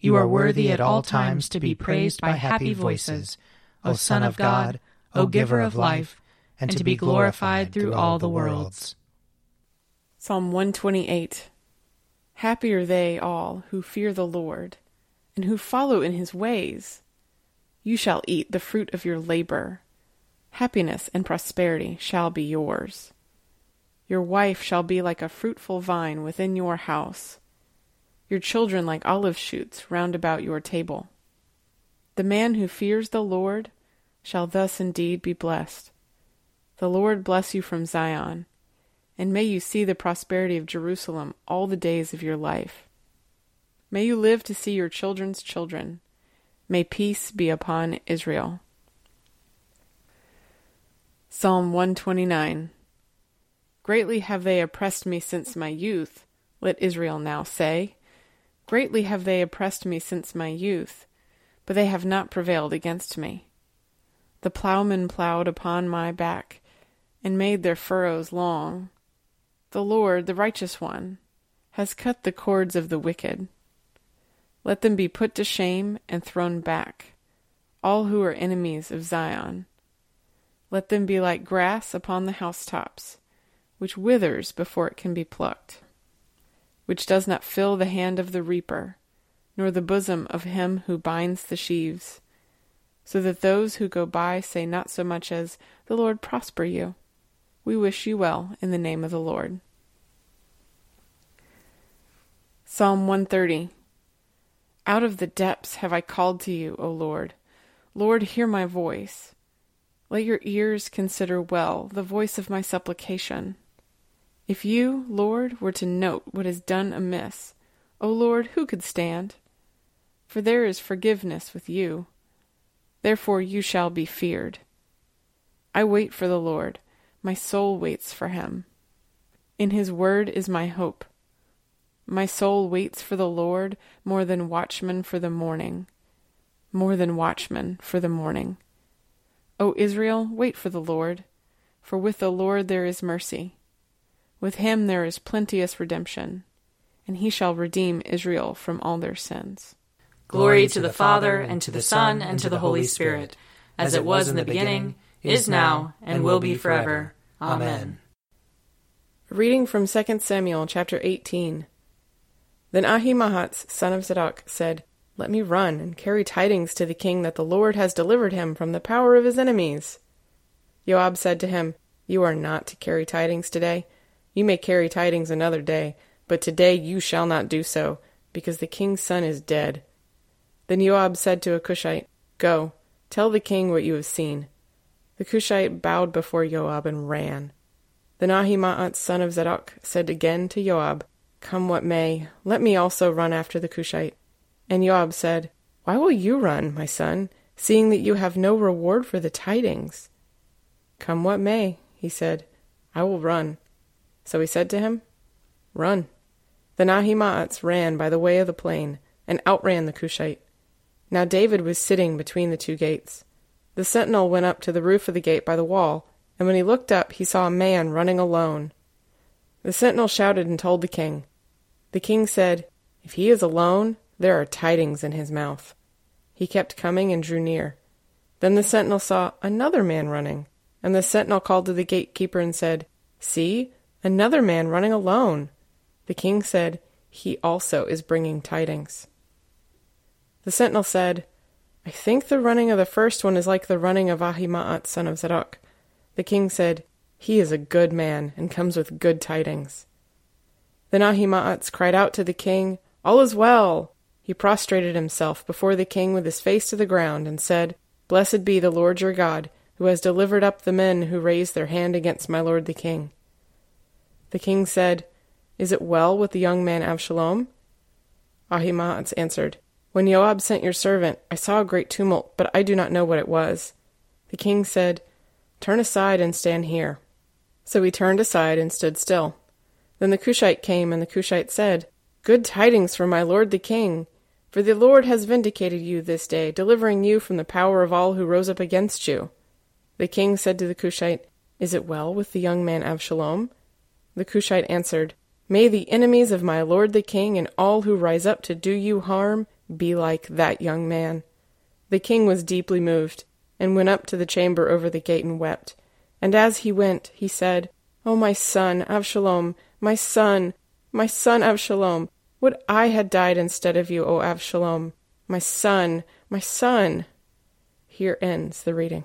You are worthy at all times to be praised by happy voices, O Son of God, O Giver of life, and to be glorified through all the worlds. Psalm 128 Happy are they all who fear the Lord, and who follow in his ways. You shall eat the fruit of your labor Happiness and prosperity shall be yours. Your wife shall be like a fruitful vine within your house, your children like olive shoots round about your table. The man who fears the Lord shall thus indeed be blessed. The Lord bless you from Zion, and may you see the prosperity of Jerusalem all the days of your life. May you live to see your children's children. May peace be upon Israel. Psalm 129 Greatly have they oppressed me since my youth, let Israel now say. Greatly have they oppressed me since my youth, but they have not prevailed against me. The ploughmen ploughed upon my back, and made their furrows long. The Lord, the righteous one, has cut the cords of the wicked. Let them be put to shame and thrown back, all who are enemies of Zion. Let them be like grass upon the housetops, which withers before it can be plucked, which does not fill the hand of the reaper, nor the bosom of him who binds the sheaves, so that those who go by say not so much as, The Lord prosper you. We wish you well in the name of the Lord. Psalm 130 Out of the depths have I called to you, O Lord. Lord, hear my voice. Let your ears consider well the voice of my supplication. If you, Lord, were to note what is done amiss, O Lord, who could stand? For there is forgiveness with you. Therefore you shall be feared. I wait for the Lord, my soul waits for him. In his word is my hope. My soul waits for the Lord more than watchmen for the morning, more than watchmen for the morning. O Israel, wait for the Lord, for with the Lord there is mercy. With him there is plenteous redemption, and he shall redeem Israel from all their sins. Glory to the Father, and to the Son, and to the Holy Spirit, as it was in the beginning, is now, and will be forever. Amen. A reading from 2 Samuel chapter 18. Then Ahimaaz, son of Zadok, said, let me run and carry tidings to the king that the Lord has delivered him from the power of his enemies. Joab said to him, You are not to carry tidings today. You may carry tidings another day, but today you shall not do so, because the king's son is dead. Then Joab said to a Cushite, Go, tell the king what you have seen. The Cushite bowed before Joab and ran. Then Ahimaaz son of Zadok said again to Joab, Come what may, let me also run after the Cushite. And Joab said, Why will you run, my son, seeing that you have no reward for the tidings? Come what may, he said, I will run. So he said to him, Run. Then Ahimaaz ran by the way of the plain, and outran the Cushite. Now David was sitting between the two gates. The sentinel went up to the roof of the gate by the wall, and when he looked up, he saw a man running alone. The sentinel shouted and told the king. The king said, If he is alone, there are tidings in his mouth. He kept coming and drew near. Then the sentinel saw another man running, and the sentinel called to the gatekeeper and said, See, another man running alone. The king said, He also is bringing tidings. The sentinel said, I think the running of the first one is like the running of Ahimaaz son of Zadok. The king said, He is a good man, and comes with good tidings. Then Ahimaaz cried out to the king, All is well! He prostrated himself before the king with his face to the ground, and said, Blessed be the Lord your God, who has delivered up the men who raised their hand against my lord the king. The king said, Is it well with the young man Absalom? Ahimaaz answered, When Joab sent your servant, I saw a great tumult, but I do not know what it was. The king said, Turn aside and stand here. So he turned aside and stood still. Then the Cushite came, and the Cushite said, Good tidings for my lord the king. For the Lord has vindicated you this day, delivering you from the power of all who rose up against you. The king said to the Cushite, Is it well with the young man Avshalom? The Cushite answered, May the enemies of my lord the king and all who rise up to do you harm be like that young man. The king was deeply moved, and went up to the chamber over the gate and wept. And as he went, he said, O my son, Avshalom, my son, my son Avshalom, would I had died instead of you, O Avshalom, my son, my son. Here ends the reading.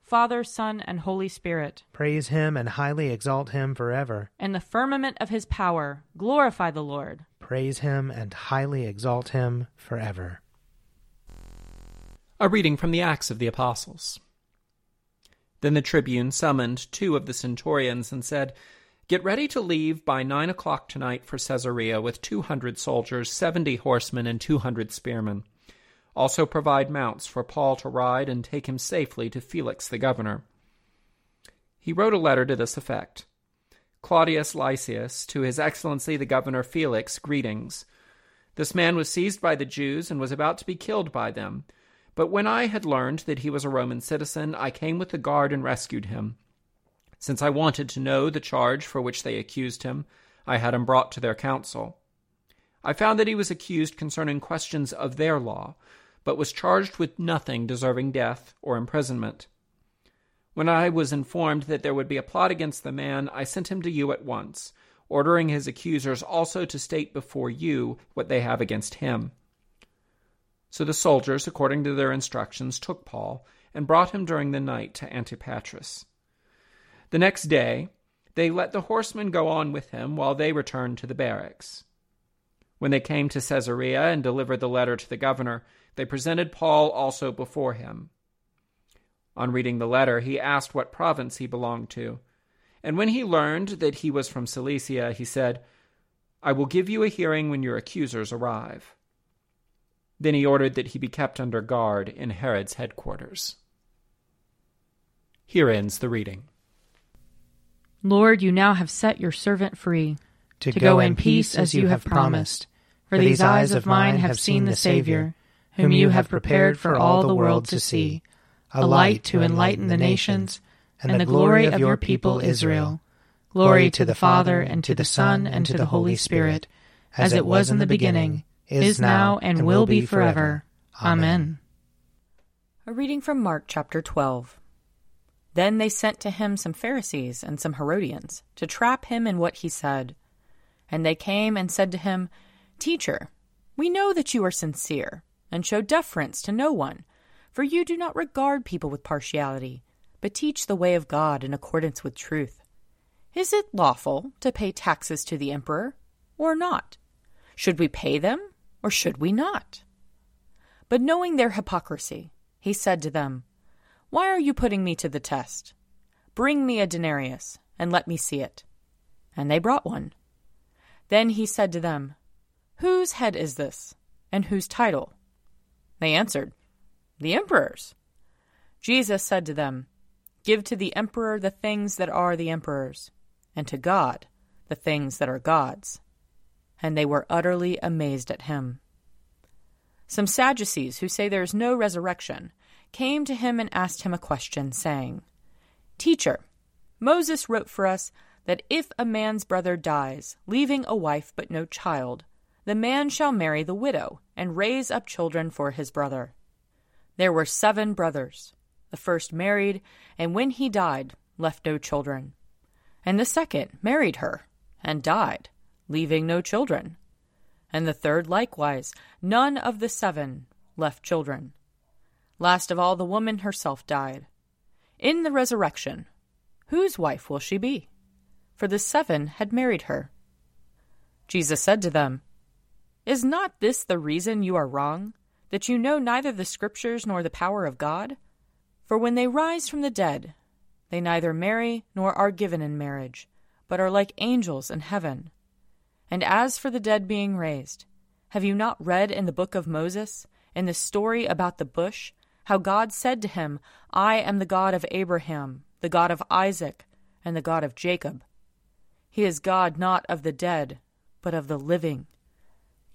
Father, Son, and Holy Spirit. Praise him and highly exalt him forever. In the firmament of his power, glorify the Lord. Praise him and highly exalt him forever. A reading from the Acts of the Apostles. Then the tribune summoned two of the centurions and said, Get ready to leave by nine o'clock tonight for Caesarea with two hundred soldiers, seventy horsemen, and two hundred spearmen. Also provide mounts for Paul to ride and take him safely to Felix the governor. He wrote a letter to this effect Claudius Lysias, to His Excellency the Governor Felix, greetings. This man was seized by the Jews and was about to be killed by them. But when I had learned that he was a Roman citizen, I came with the guard and rescued him. Since I wanted to know the charge for which they accused him, I had him brought to their council. I found that he was accused concerning questions of their law, but was charged with nothing deserving death or imprisonment. When I was informed that there would be a plot against the man, I sent him to you at once, ordering his accusers also to state before you what they have against him. So the soldiers, according to their instructions, took Paul and brought him during the night to Antipatris. The next day, they let the horsemen go on with him while they returned to the barracks. When they came to Caesarea and delivered the letter to the governor, they presented Paul also before him. On reading the letter, he asked what province he belonged to. And when he learned that he was from Cilicia, he said, I will give you a hearing when your accusers arrive. Then he ordered that he be kept under guard in Herod's headquarters. Here ends the reading. Lord, you now have set your servant free to, to go, go in peace as you have promised. For these eyes of mine have seen the Savior, whom you have prepared for all the world to see, a light to enlighten the nations, and the glory of your people Israel. Glory to the Father, and to the Son, and to the Holy Spirit, as it was in the beginning, is now, and will be forever. Amen. A reading from Mark chapter 12. Then they sent to him some Pharisees and some Herodians to trap him in what he said. And they came and said to him, Teacher, we know that you are sincere and show deference to no one, for you do not regard people with partiality, but teach the way of God in accordance with truth. Is it lawful to pay taxes to the emperor or not? Should we pay them or should we not? But knowing their hypocrisy, he said to them, why are you putting me to the test? Bring me a denarius, and let me see it. And they brought one. Then he said to them, Whose head is this, and whose title? They answered, The emperor's. Jesus said to them, Give to the emperor the things that are the emperor's, and to God the things that are God's. And they were utterly amazed at him. Some Sadducees, who say there is no resurrection, came to him and asked him a question, saying, Teacher, Moses wrote for us that if a man's brother dies, leaving a wife but no child, the man shall marry the widow and raise up children for his brother. There were seven brothers. The first married, and when he died, left no children. And the second married her, and died, leaving no children. And the third likewise, none of the seven left children. Last of all, the woman herself died. In the resurrection, whose wife will she be? For the seven had married her. Jesus said to them, Is not this the reason you are wrong, that you know neither the Scriptures nor the power of God? For when they rise from the dead, they neither marry nor are given in marriage, but are like angels in heaven. And as for the dead being raised, have you not read in the book of Moses, in the story about the bush, how God said to him, I am the God of Abraham, the God of Isaac, and the God of Jacob. He is God not of the dead, but of the living.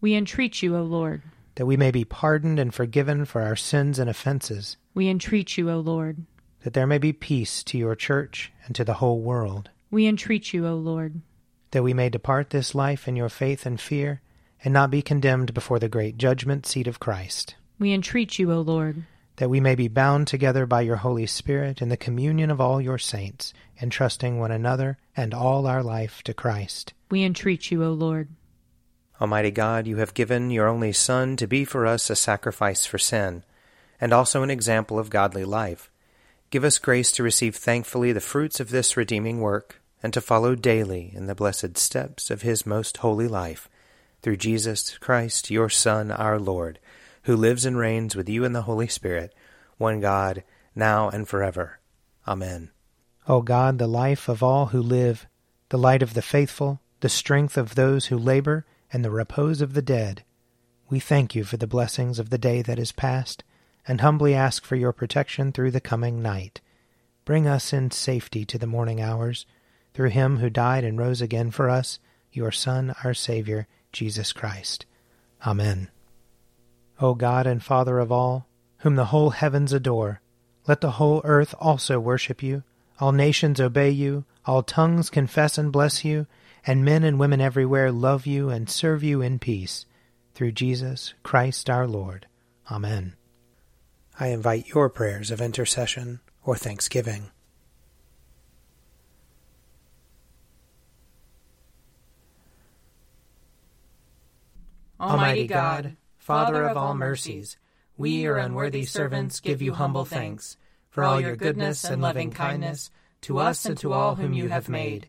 We entreat you, O Lord. That we may be pardoned and forgiven for our sins and offenses. We entreat you, O Lord. That there may be peace to your church and to the whole world. We entreat you, O Lord. That we may depart this life in your faith and fear, and not be condemned before the great judgment seat of Christ. We entreat you, O Lord that we may be bound together by your Holy Spirit in the communion of all your saints, entrusting one another and all our life to Christ. We entreat you, O Lord. Almighty God, you have given your only Son to be for us a sacrifice for sin, and also an example of godly life. Give us grace to receive thankfully the fruits of this redeeming work, and to follow daily in the blessed steps of his most holy life. Through Jesus Christ, your Son, our Lord, who lives and reigns with you in the Holy Spirit, one God, now and forever. Amen. O God, the life of all who live, the light of the faithful, the strength of those who labor, and the repose of the dead, we thank you for the blessings of the day that is past, and humbly ask for your protection through the coming night. Bring us in safety to the morning hours, through him who died and rose again for us, your Son, our Saviour, Jesus Christ. Amen. O God and Father of all, whom the whole heavens adore, let the whole earth also worship you, all nations obey you, all tongues confess and bless you, and men and women everywhere love you and serve you in peace. Through Jesus Christ our Lord. Amen. I invite your prayers of intercession or thanksgiving. Almighty God, Father of all mercies, we, your unworthy servants, give you humble thanks for all your goodness and loving kindness to us and to all whom you have made.